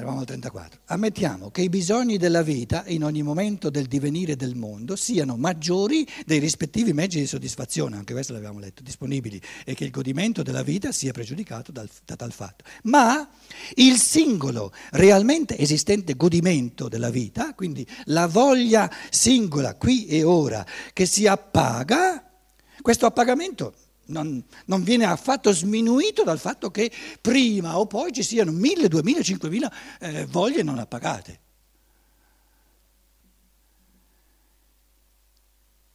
eravamo al 34. Ammettiamo che i bisogni della vita in ogni momento del divenire del mondo siano maggiori dei rispettivi mezzi di soddisfazione, anche questo l'abbiamo letto, disponibili, e che il godimento della vita sia pregiudicato dal, da tal fatto. Ma il singolo realmente esistente godimento della vita, quindi la voglia singola qui e ora che si appaga, questo appagamento non, non, viene affatto sminuito dal fatto che prima o poi ci siano mille, duemila, cinquemila eh, voglie non appagate.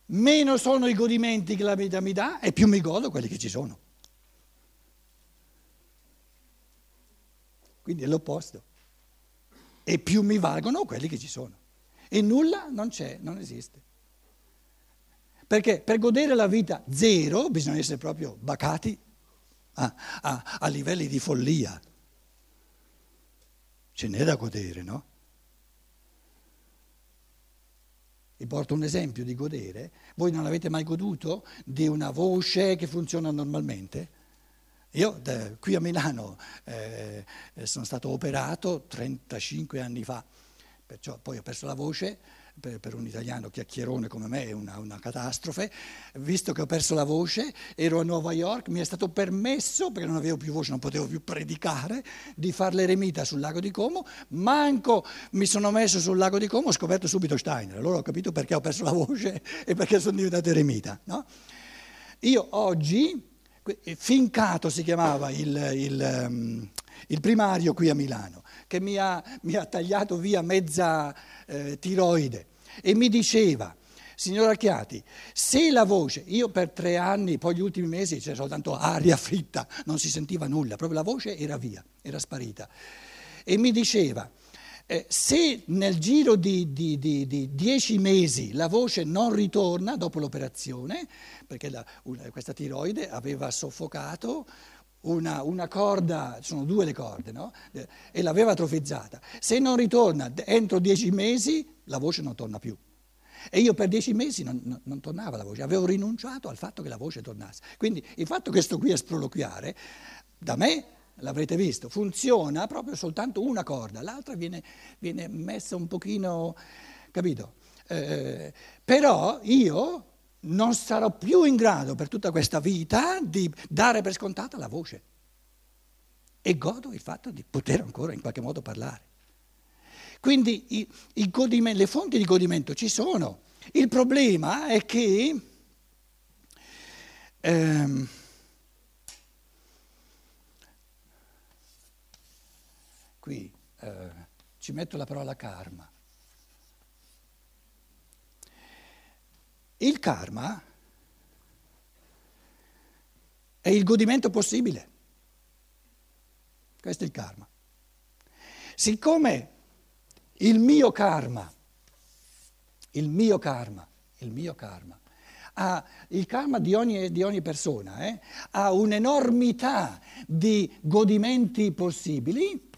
Meno sono i godimenti che la vita mi dà e più mi godo quelli che ci sono. Quindi è l'opposto. E più mi valgono quelli che ci sono. E nulla non c'è, non esiste. Perché per godere la vita zero bisogna essere proprio bacati a, a, a livelli di follia. Ce n'è da godere, no? Vi porto un esempio di godere. Voi non avete mai goduto di una voce che funziona normalmente? Io da, qui a Milano eh, sono stato operato 35 anni fa, perciò poi ho perso la voce per, per, un italiano chiacchierone come me è una, una, catastrofe, visto che ho perso la voce, ero a New York, mi è stato permesso, perché non avevo più voce, non potevo più predicare, di fare l'eremita sul lago di Como, manco mi sono messo sul lago di Como, ho scoperto subito Steiner, allora ho capito perché ho perso la voce e perché sono diventato eremita. No? Io oggi, Fincato si chiamava il, il, um, il primario qui a Milano, che mi ha, mi ha tagliato via mezza eh, tiroide e mi diceva, signor Archiati, se la voce, io per tre anni, poi gli ultimi mesi c'era soltanto aria fritta, non si sentiva nulla, proprio la voce era via, era sparita. E mi diceva, eh, se nel giro di, di, di, di, dieci mesi la voce non ritorna dopo l'operazione, perché la, una, questa tiroide aveva soffocato una, una, corda, sono due le corde, no? e l'aveva atrofizzata. Se non ritorna entro dieci mesi, la voce non torna più. E io per dieci mesi non, non, non, tornava la voce, avevo rinunciato al fatto che la voce tornasse. Quindi il fatto che sto qui a sproloquiare, da me, l'avrete visto, funziona proprio soltanto una corda, l'altra viene, viene messa un pochino, capito? Eh, però io non sarò più in grado per tutta questa vita di dare per scontata la voce. E godo il fatto di poter ancora in qualche modo parlare. Quindi i, i le fonti di godimento ci sono. Il problema è che ehm, qui eh, ci metto la parola karma. Il karma è il godimento possibile. Questo è il karma. Siccome il mio karma, il mio karma, il mio karma, ha, il karma di ogni, di ogni persona eh, ha un'enormità di godimenti possibili,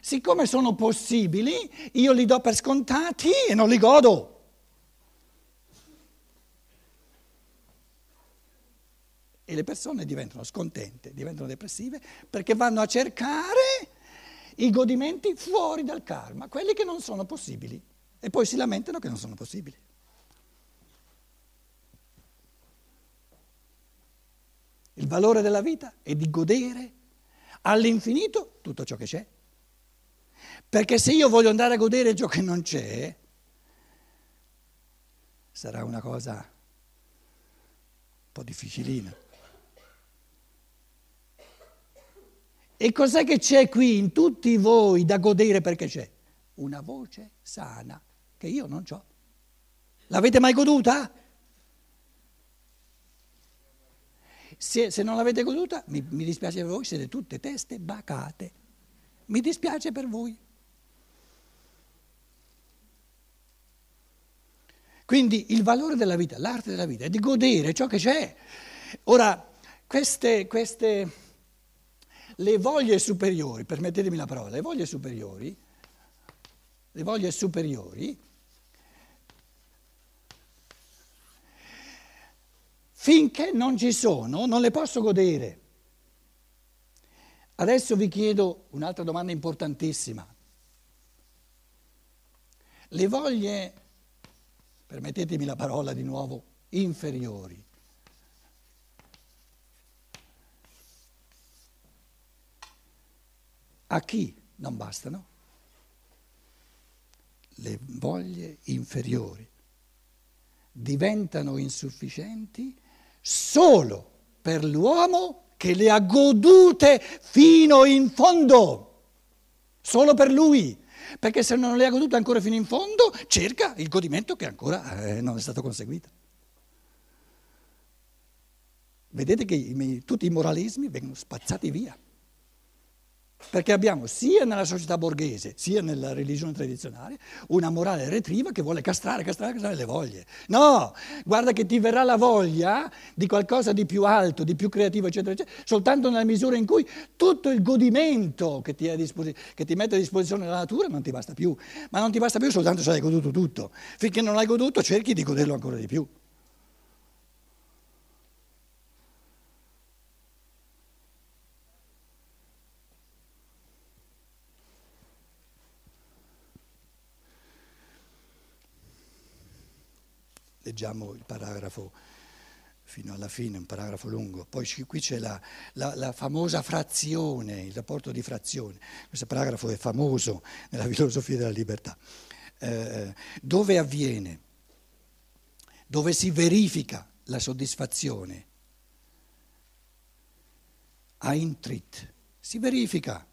siccome sono possibili, io li do per scontati e non li godo. E le persone diventano scontente, diventano depressive perché vanno a cercare i godimenti fuori dal karma, quelli che non sono possibili e poi si lamentano che non sono possibili. Il valore della vita è di godere all'infinito tutto ciò che c'è. Perché se io voglio andare a godere ciò che non c'è, sarà una cosa un po' difficilina. E cos'è che c'è qui in tutti voi da godere perché c'è? Una voce sana che io non ho. L'avete mai goduta? Se, se non l'avete goduta, mi, mi dispiace per voi, siete tutte teste bacate. Mi dispiace per voi. Quindi il valore della vita, l'arte della vita è di godere ciò che c'è. Ora, queste, queste le voglie superiori, permettetemi la parola, le voglie superiori, le voglie superiori, finché non ci sono, non le posso godere. Adesso vi chiedo un'altra domanda importantissima. Le voglie, permettetemi la parola di nuovo, inferiori. A chi non bastano? Le voglie inferiori diventano insufficienti solo per l'uomo che le ha godute fino in fondo, solo per lui, perché se non le ha godute ancora fino in fondo cerca il godimento che ancora eh, non è stato conseguito. Vedete che i, tutti i moralismi vengono spazzati via. Perché abbiamo sia nella società borghese sia nella religione tradizionale una morale retriva che vuole castrare, castrare, castrare le voglie. No, guarda che ti verrà la voglia di qualcosa di più alto, di più creativo, eccetera, eccetera, soltanto nella misura in cui tutto il godimento che ti, che ti mette a disposizione la natura non ti basta più. Ma non ti basta più soltanto se hai goduto tutto. Finché non hai goduto cerchi di goderlo ancora di più. Leggiamo il paragrafo fino alla fine, un paragrafo lungo. Poi qui c'è la, la, la, famosa frazione, il rapporto di frazione. Questo paragrafo è famoso nella filosofia della libertà. Eh, dove avviene, dove si verifica la soddisfazione? A intrit, si verifica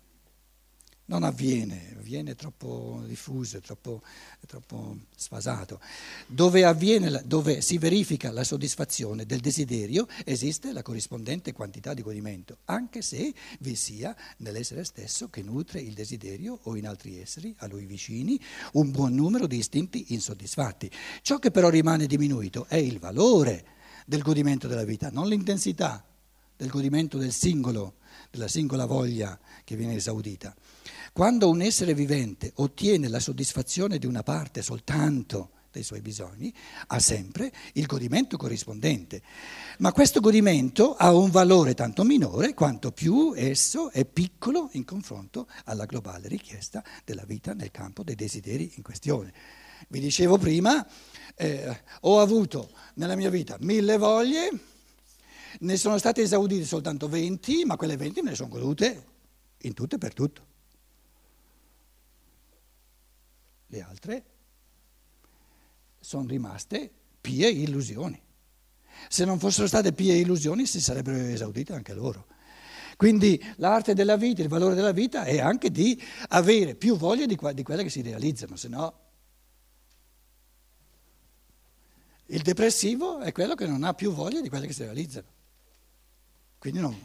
non avviene, avviene troppo diffuso, troppo, troppo sfasato. Dove, avviene, dove si verifica la soddisfazione del desiderio esiste la corrispondente quantità di godimento, anche se vi sia nell'essere stesso che nutre il desiderio o in altri esseri, a lui vicini, un buon numero di istinti insoddisfatti. Ciò che però rimane diminuito è il valore del godimento della vita, non l'intensità del godimento del singolo, della singola voglia che viene esaudita. Quando un essere vivente ottiene la soddisfazione di una parte soltanto dei suoi bisogni, ha sempre il godimento corrispondente. Ma questo godimento ha un valore tanto minore quanto più esso è piccolo in confronto alla globale richiesta della vita nel campo dei desideri in questione. Vi dicevo prima, eh, ho avuto nella mia vita mille voglie, ne sono state esaudite soltanto 20, ma quelle 20 me ne sono godute in tutto e per tutto. le altre sono rimaste pie illusioni. Se non fossero state pie illusioni si sarebbero esaudite anche loro. Quindi l'arte della vita, il valore della vita è anche di avere più voglia di, di quelle che si realizzano, se no il depressivo è quello che non ha più voglia di quelle che si realizzano. Quindi non,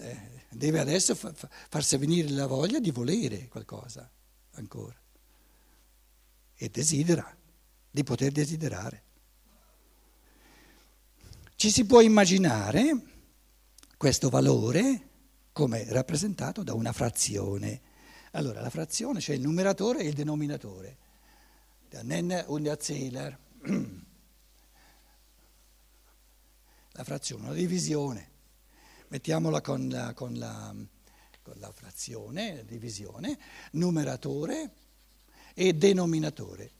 eh, deve adesso fa, fa, farsi venire la voglia di volere qualcosa ancora. E desidera, di poter desiderare. Ci si può immaginare questo valore come rappresentato da una frazione. Allora, la frazione c'è il numeratore e il denominatore. Nenner und der Zähler. La frazione, una divisione. Mettiamola con la, con la con la frazione, divisione, numeratore e denominatore.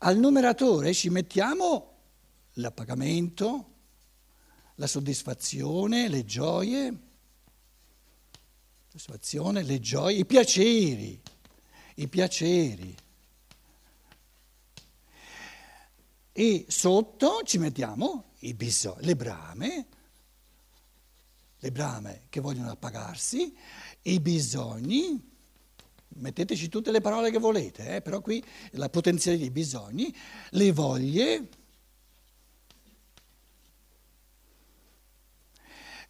Al numeratore ci mettiamo l'appagamento, la soddisfazione, le gioie, soddisfazione, le gioie, i piaceri, i piaceri. E sotto ci mettiamo i bisogni, le brame, le brame che vogliono appagarsi, i bisogni, metteteci tutte le parole che volete, eh, però qui la potenziale dei bisogni, le voglie.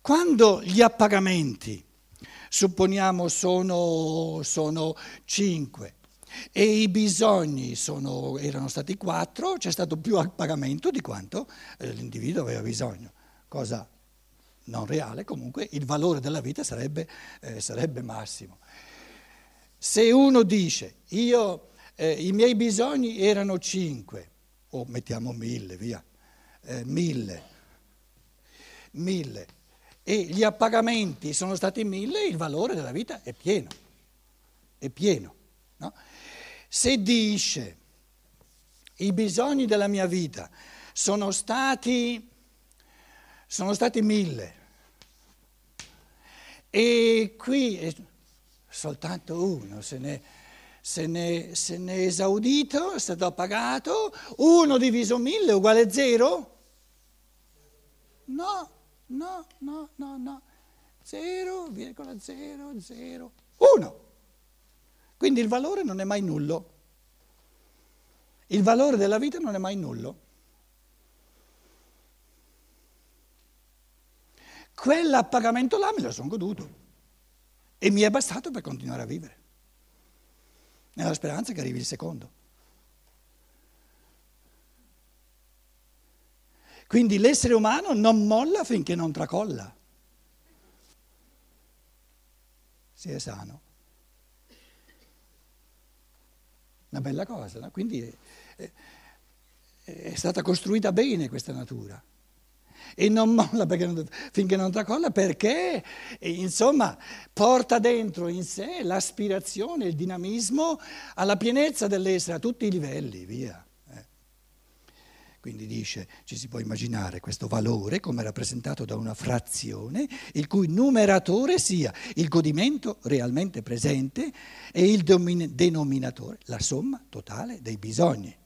Quando gli appagamenti, supponiamo, sono, sono cinque, e i bisogni sono, erano stati quattro, c'è stato più appagamento di quanto eh, l'individuo aveva bisogno. Cosa non reale, comunque il valore della vita sarebbe, eh, sarebbe massimo. Se uno dice io, eh, i miei bisogni erano cinque, o mettiamo mille, via, eh, mille, mille, e gli appagamenti sono stati mille, il valore della vita è pieno, è pieno. No? Se dice i bisogni della mia vita sono stati, sono stati mille e qui è soltanto uno se ne, se ne, se ne è esaudito, è stato appagato, uno diviso mille uguale zero? No, no, no, no, no. 0,001. Quindi il valore non è mai nullo. Il valore della vita non è mai nullo. Quell'appagamento là me lo sono goduto e mi è bastato per continuare a vivere, nella speranza che arrivi il secondo. Quindi l'essere umano non molla finché non tracolla. Si è sano. Una bella cosa, no? Quindi è, è, stata costruita bene questa natura. E non molla non, finché non tracolla perché, insomma, porta dentro in sé l'aspirazione, il dinamismo alla pienezza dell'essere a tutti i livelli, via. Quindi dice, ci si può immaginare questo valore come rappresentato da una frazione, il cui numeratore sia il godimento realmente presente e il denominatore, la somma totale dei bisogni.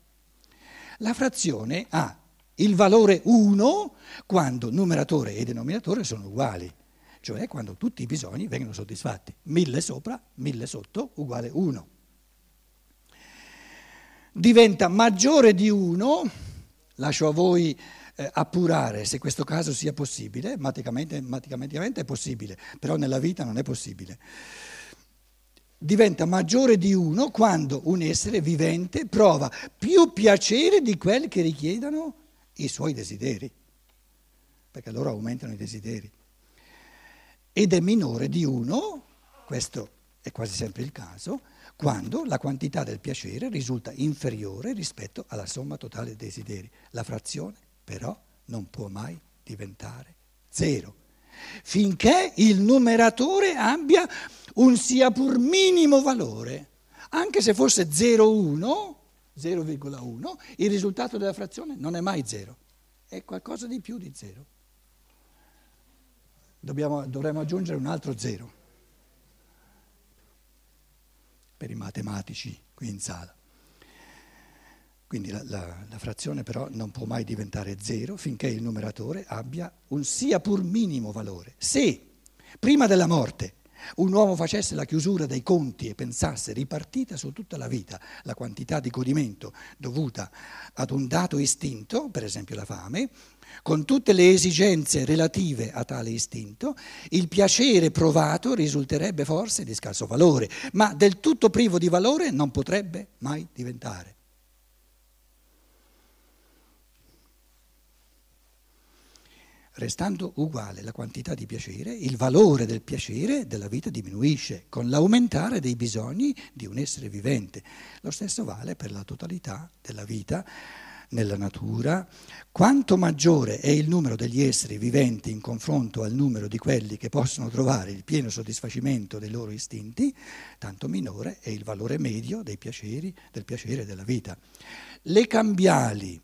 La frazione ha il valore 1 quando numeratore e denominatore sono uguali, cioè quando tutti i bisogni vengono soddisfatti. 1000 sopra, 1000 sotto, uguale 1. Diventa maggiore di 1 Lascio a voi eh, appurare se questo caso sia possibile, matematicamente, matematicamente è possibile, però nella vita non è possibile. Diventa maggiore di uno quando un essere vivente prova più piacere di quelli che richiedono i suoi desideri, perché loro aumentano i desideri. Ed è minore di uno, questo è quasi sempre il caso, quando la quantità del piacere risulta inferiore rispetto alla somma totale dei desideri. La frazione però non può mai diventare zero, finché il numeratore abbia un sia pur minimo valore, anche se fosse 0,1, 0,1, il risultato della frazione non è mai zero, è qualcosa di più di zero. Dovremmo aggiungere un altro zero per i matematici qui in sala. Quindi la, la, la, frazione però non può mai diventare zero finché il numeratore abbia un sia pur minimo valore. Se prima della morte un uomo facesse la chiusura dei conti e pensasse ripartita su tutta la vita la quantità di godimento dovuta ad un dato istinto, per esempio la fame, con tutte le esigenze relative a tale istinto, il piacere provato risulterebbe forse di scarso valore, ma del tutto privo di valore non potrebbe mai diventare. Restando uguale la quantità di piacere, il valore del piacere della vita diminuisce con l'aumentare dei bisogni di un essere vivente. Lo stesso vale per la totalità della vita nella natura. Quanto maggiore è il numero degli esseri viventi in confronto al numero di quelli che possono trovare il pieno soddisfacimento dei loro istinti, tanto minore è il valore medio dei piaceri, del piacere della vita. Le cambiali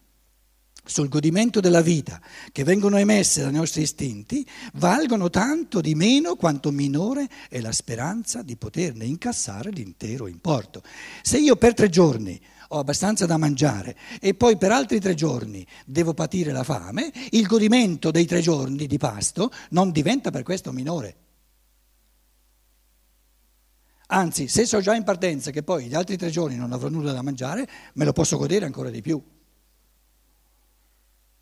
sul godimento della vita che vengono emesse dai nostri istinti valgono tanto di meno quanto minore è la speranza di poterne incassare l'intero importo. Se io per tre giorni ho abbastanza da mangiare e poi per altri tre giorni devo patire la fame, il godimento dei tre giorni di pasto non diventa per questo minore. Anzi, se so già in partenza che poi gli altri tre giorni non avrò nulla da mangiare, me lo posso godere ancora di più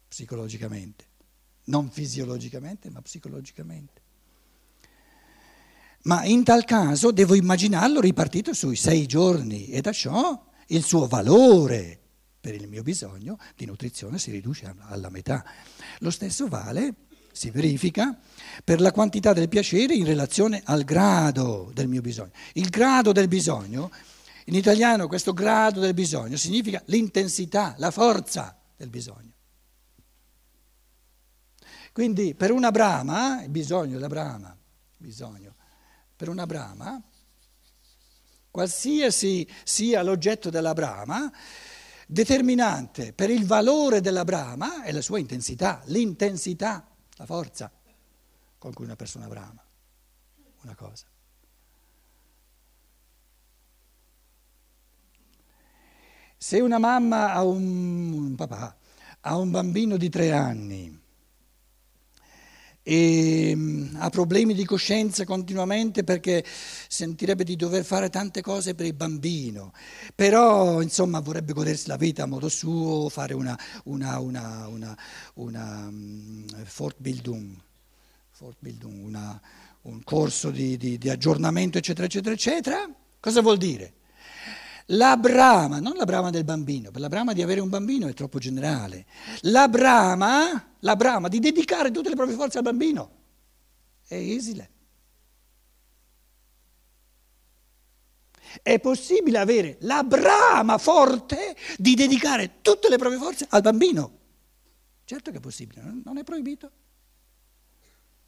psicologicamente, non fisiologicamente, ma psicologicamente. Ma in tal caso devo immaginarlo ripartito sui sei giorni e da ciò il suo valore per il mio bisogno di nutrizione si riduce alla metà. Lo stesso vale, si verifica, per la quantità del piacere in relazione al grado del mio bisogno. Il grado del bisogno, in italiano questo grado del bisogno significa l'intensità, la forza del bisogno. Quindi per una brama, bisogno della brama, bisogno, per una brama, qualsiasi sia l'oggetto della brama, determinante per il valore della brama è la sua intensità, l'intensità, la forza con cui una persona brama una cosa. Se una mamma ha un, un papà ha un bambino di tre anni e mm, ha problemi di coscienza continuamente perché sentirebbe di dover fare tante cose per il bambino, però insomma vorrebbe godersi la vita a modo suo, fare una, una, una, una, una um, Fortbildung, Fortbildung una, un corso di, di, di aggiornamento, eccetera, eccetera, eccetera. Cosa vuol dire? La brama, non la brama del bambino, per la brama di avere un bambino è troppo generale. La brama, la brama di dedicare tutte le proprie forze al bambino è esile. È possibile avere la brama forte di dedicare tutte le proprie forze al bambino. Certo che è possibile, non è proibito.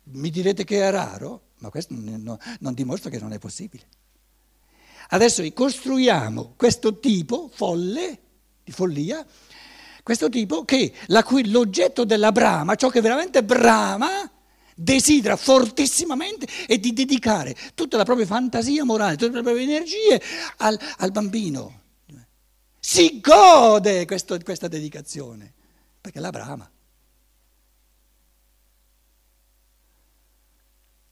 Mi direte che è raro, ma questo non, dimostra che non è possibile. Adesso costruiamo questo tipo folle, di follia, questo tipo che cui, l'oggetto della brama, ciò che veramente brama, desidera fortissimamente è di dedicare tutta la propria fantasia morale, tutte le proprie energie al, al bambino. Si gode questo, questa dedicazione, perché la brama.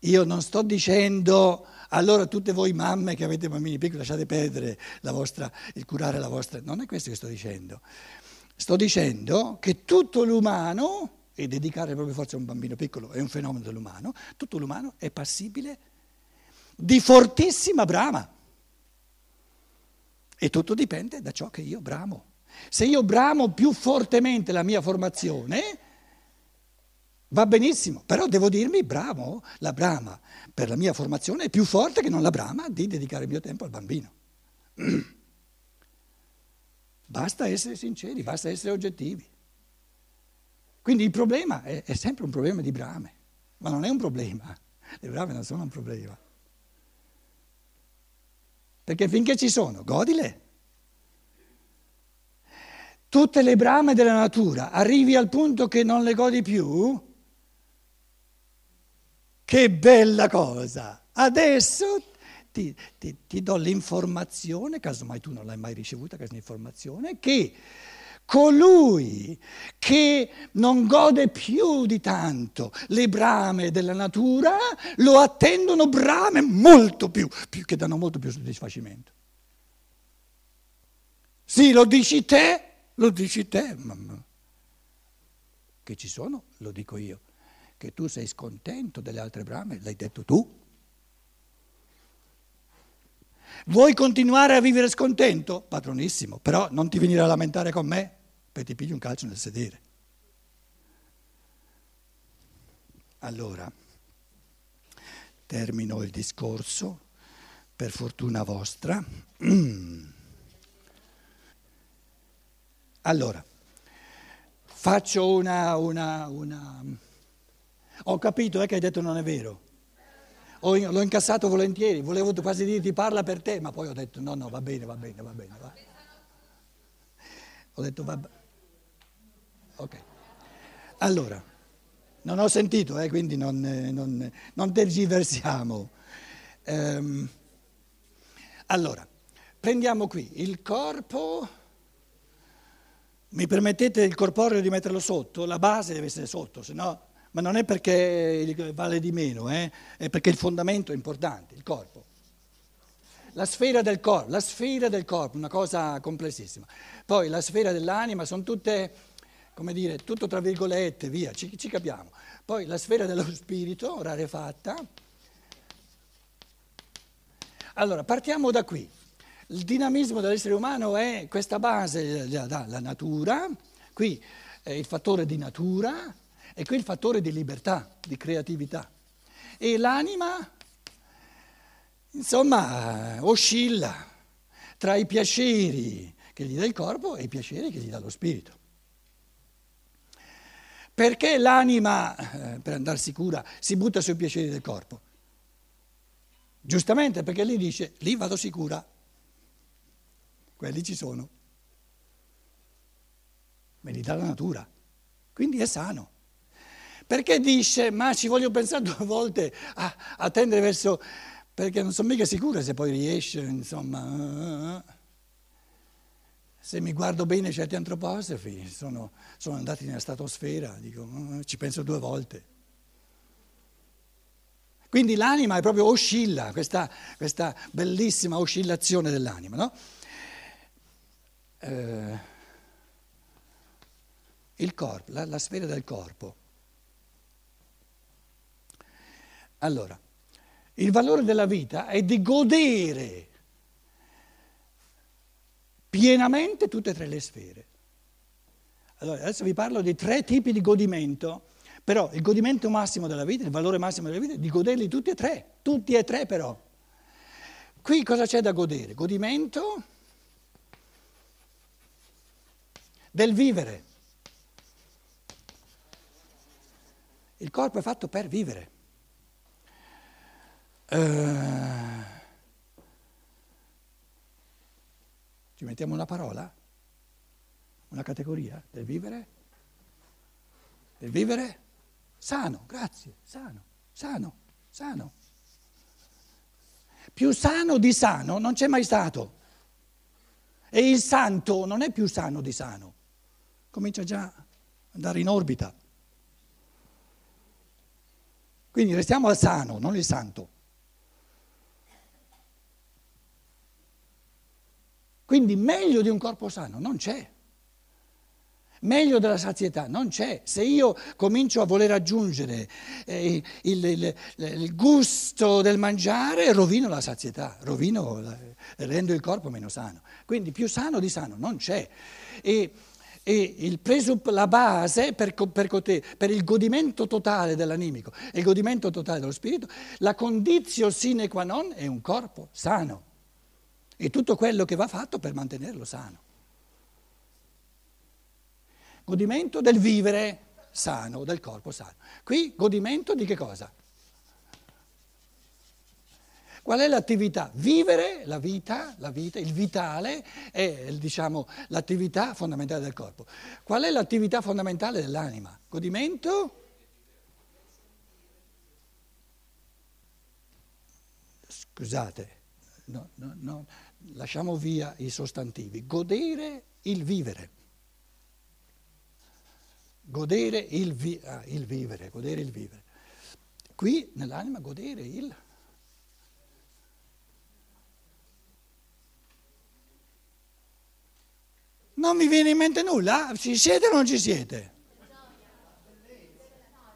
Io non sto dicendo allora tutte voi mamme che avete bambini piccoli lasciate perdere vostra, il curare la vostra... Non è questo che sto dicendo. Sto dicendo che tutto l'umano, e dedicare le proprie forze a un bambino piccolo è un fenomeno dell'umano, tutto l'umano è passibile di fortissima brama. E tutto dipende da ciò che io bramo. Se io bramo più fortemente la mia formazione, Va benissimo, però devo dirmi bravo, la brama per la mia formazione è più forte che non la brama di dedicare il mio tempo al bambino. Basta essere sinceri, basta essere oggettivi. Quindi il problema è, è sempre un problema di brame, ma non è un problema. Le brame non sono un problema. Perché finché ci sono, godile. Tutte le brame della natura, arrivi al punto che non le godi più, che bella cosa! Adesso ti, ti, ti do l'informazione, casomai tu non l'hai mai ricevuta questa informazione, che colui che non gode più di tanto le brame della natura lo attendono brame molto più, più che danno molto più soddisfacimento. Sì, lo dici te, lo dici te, ma che ci sono, lo dico io che tu sei scontento delle altre brame, l'hai detto tu. Vuoi continuare a vivere scontento? Padronissimo, però non ti venire a lamentare con me perché ti pigli un calcio nel sedere. Allora, termino il discorso, per fortuna vostra. Allora, faccio una, una, una ho capito eh, che hai detto non è vero. Ho, l'ho incassato volentieri, volevo quasi dirti parla per te, ma poi ho detto no, no, va bene, va bene, va bene. Va. Ho detto va bene. Ok. Allora, non ho sentito, eh, quindi non, non, non tergiversiamo. Ehm, allora, prendiamo qui il corpo. Mi permettete il corporeo di metterlo sotto? La base deve essere sotto, se no ma non è perché vale di meno, eh? è perché il fondamento è importante, il corpo. La sfera del corpo, la sfera del corpo, una cosa complessissima. Poi la sfera dell'anima sono tutte, come dire, tutto tra virgolette, via, ci, ci capiamo. Poi la sfera dello spirito, rarefatta. Allora, partiamo da qui. Il dinamismo dell'essere umano è questa base, la, la natura, qui è il fattore di natura, è qui il fattore di libertà, di creatività. E l'anima, insomma, oscilla tra i piaceri che gli dà il corpo e i piaceri che gli dà lo spirito. Perché l'anima, eh, per andare sicura, si butta sui piaceri del corpo? Giustamente perché lì dice, lì vado sicura, quelli ci sono, me li dà la natura, quindi è sano. Perché dice, ma ci voglio pensare due volte a, a tendere verso, perché non sono mica sicura se poi riesce, insomma. Se mi guardo bene certi antroposofi sono, sono andati nella stratosfera, dico, ci penso due volte. Quindi l'anima è proprio oscilla, questa, questa bellissima oscillazione dell'anima, no? Eh, il corpo, la, la sfera del corpo. Allora, il valore della vita è di godere pienamente tutte e tre le sfere. Allora, adesso vi parlo di tre tipi di godimento, però il godimento massimo della vita, il valore massimo della vita è di goderli tutti e tre, tutti e tre però. Qui cosa c'è da godere? Godimento del vivere. Il corpo è fatto per vivere. Uh, Ci mettiamo una parola? Una categoria del vivere? Del vivere? Sano, grazie, sano, sano, sano. Più sano di sano non c'è mai stato. E il santo non è più sano di sano. Comincia già ad andare in orbita. Quindi restiamo al sano, non il santo. Quindi meglio di un corpo sano non c'è. Meglio della sazietà non c'è. Se io comincio a voler aggiungere eh, il, il, il, gusto del mangiare, rovino la sazietà, rovino, rendo il corpo meno sano. Quindi più sano di sano non c'è. E, e presupp- la base per, per, per, il godimento totale dell'animico e il godimento totale dello spirito, la condizio sine qua non è un corpo sano e tutto quello che va fatto per mantenerlo sano. Godimento del vivere sano, del corpo sano. Qui godimento di che cosa? Qual è l'attività? Vivere la vita, la vita, il vitale è diciamo, l'attività fondamentale del corpo. Qual è l'attività fondamentale dell'anima? Godimento? Scusate, no, no, no lasciamo via i sostantivi, godere il vivere. Godere il, vi- ah, il vivere, godere il vivere. Qui nell'anima godere il... Non mi viene in mente nulla? Ci siete o non ci siete?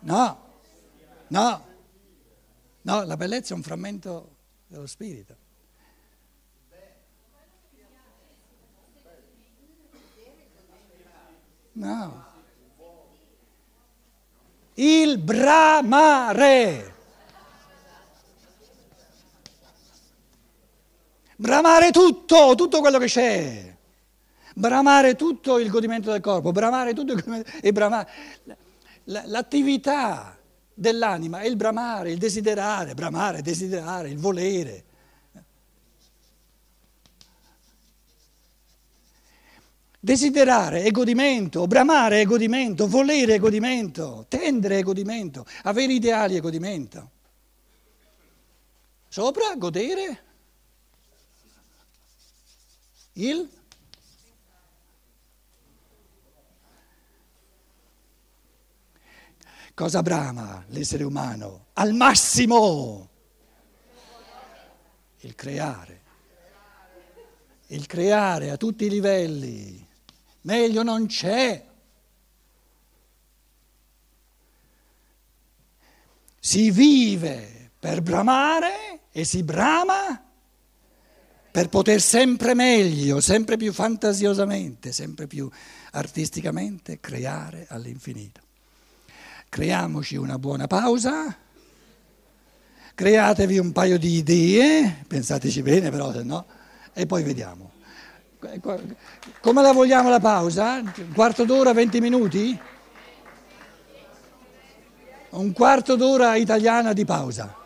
No, no, no, la bellezza è un frammento dello spirito. No. Il bramare. Bramare tutto, tutto quello che c'è. Bramare tutto il godimento del corpo, bramare tutto il godimento e bramare. L'attività dell'anima è il bramare, il desiderare, bramare, desiderare, il volere. Desiderare è godimento, bramare è godimento, volere è godimento, tendere è godimento, avere ideali è godimento. Sopra godere il Cosa brama l'essere umano? Al massimo il creare. Il creare a tutti i livelli meglio non c'è. Si vive per bramare e si brama per poter sempre meglio, sempre più fantasiosamente, sempre più artisticamente creare all'infinito. Creiamoci una buona pausa, createvi un paio di idee, pensateci bene però se no, e poi vediamo. Come la vogliamo la pausa? Un quarto d'ora, 20 minuti? Un quarto d'ora italiana di pausa.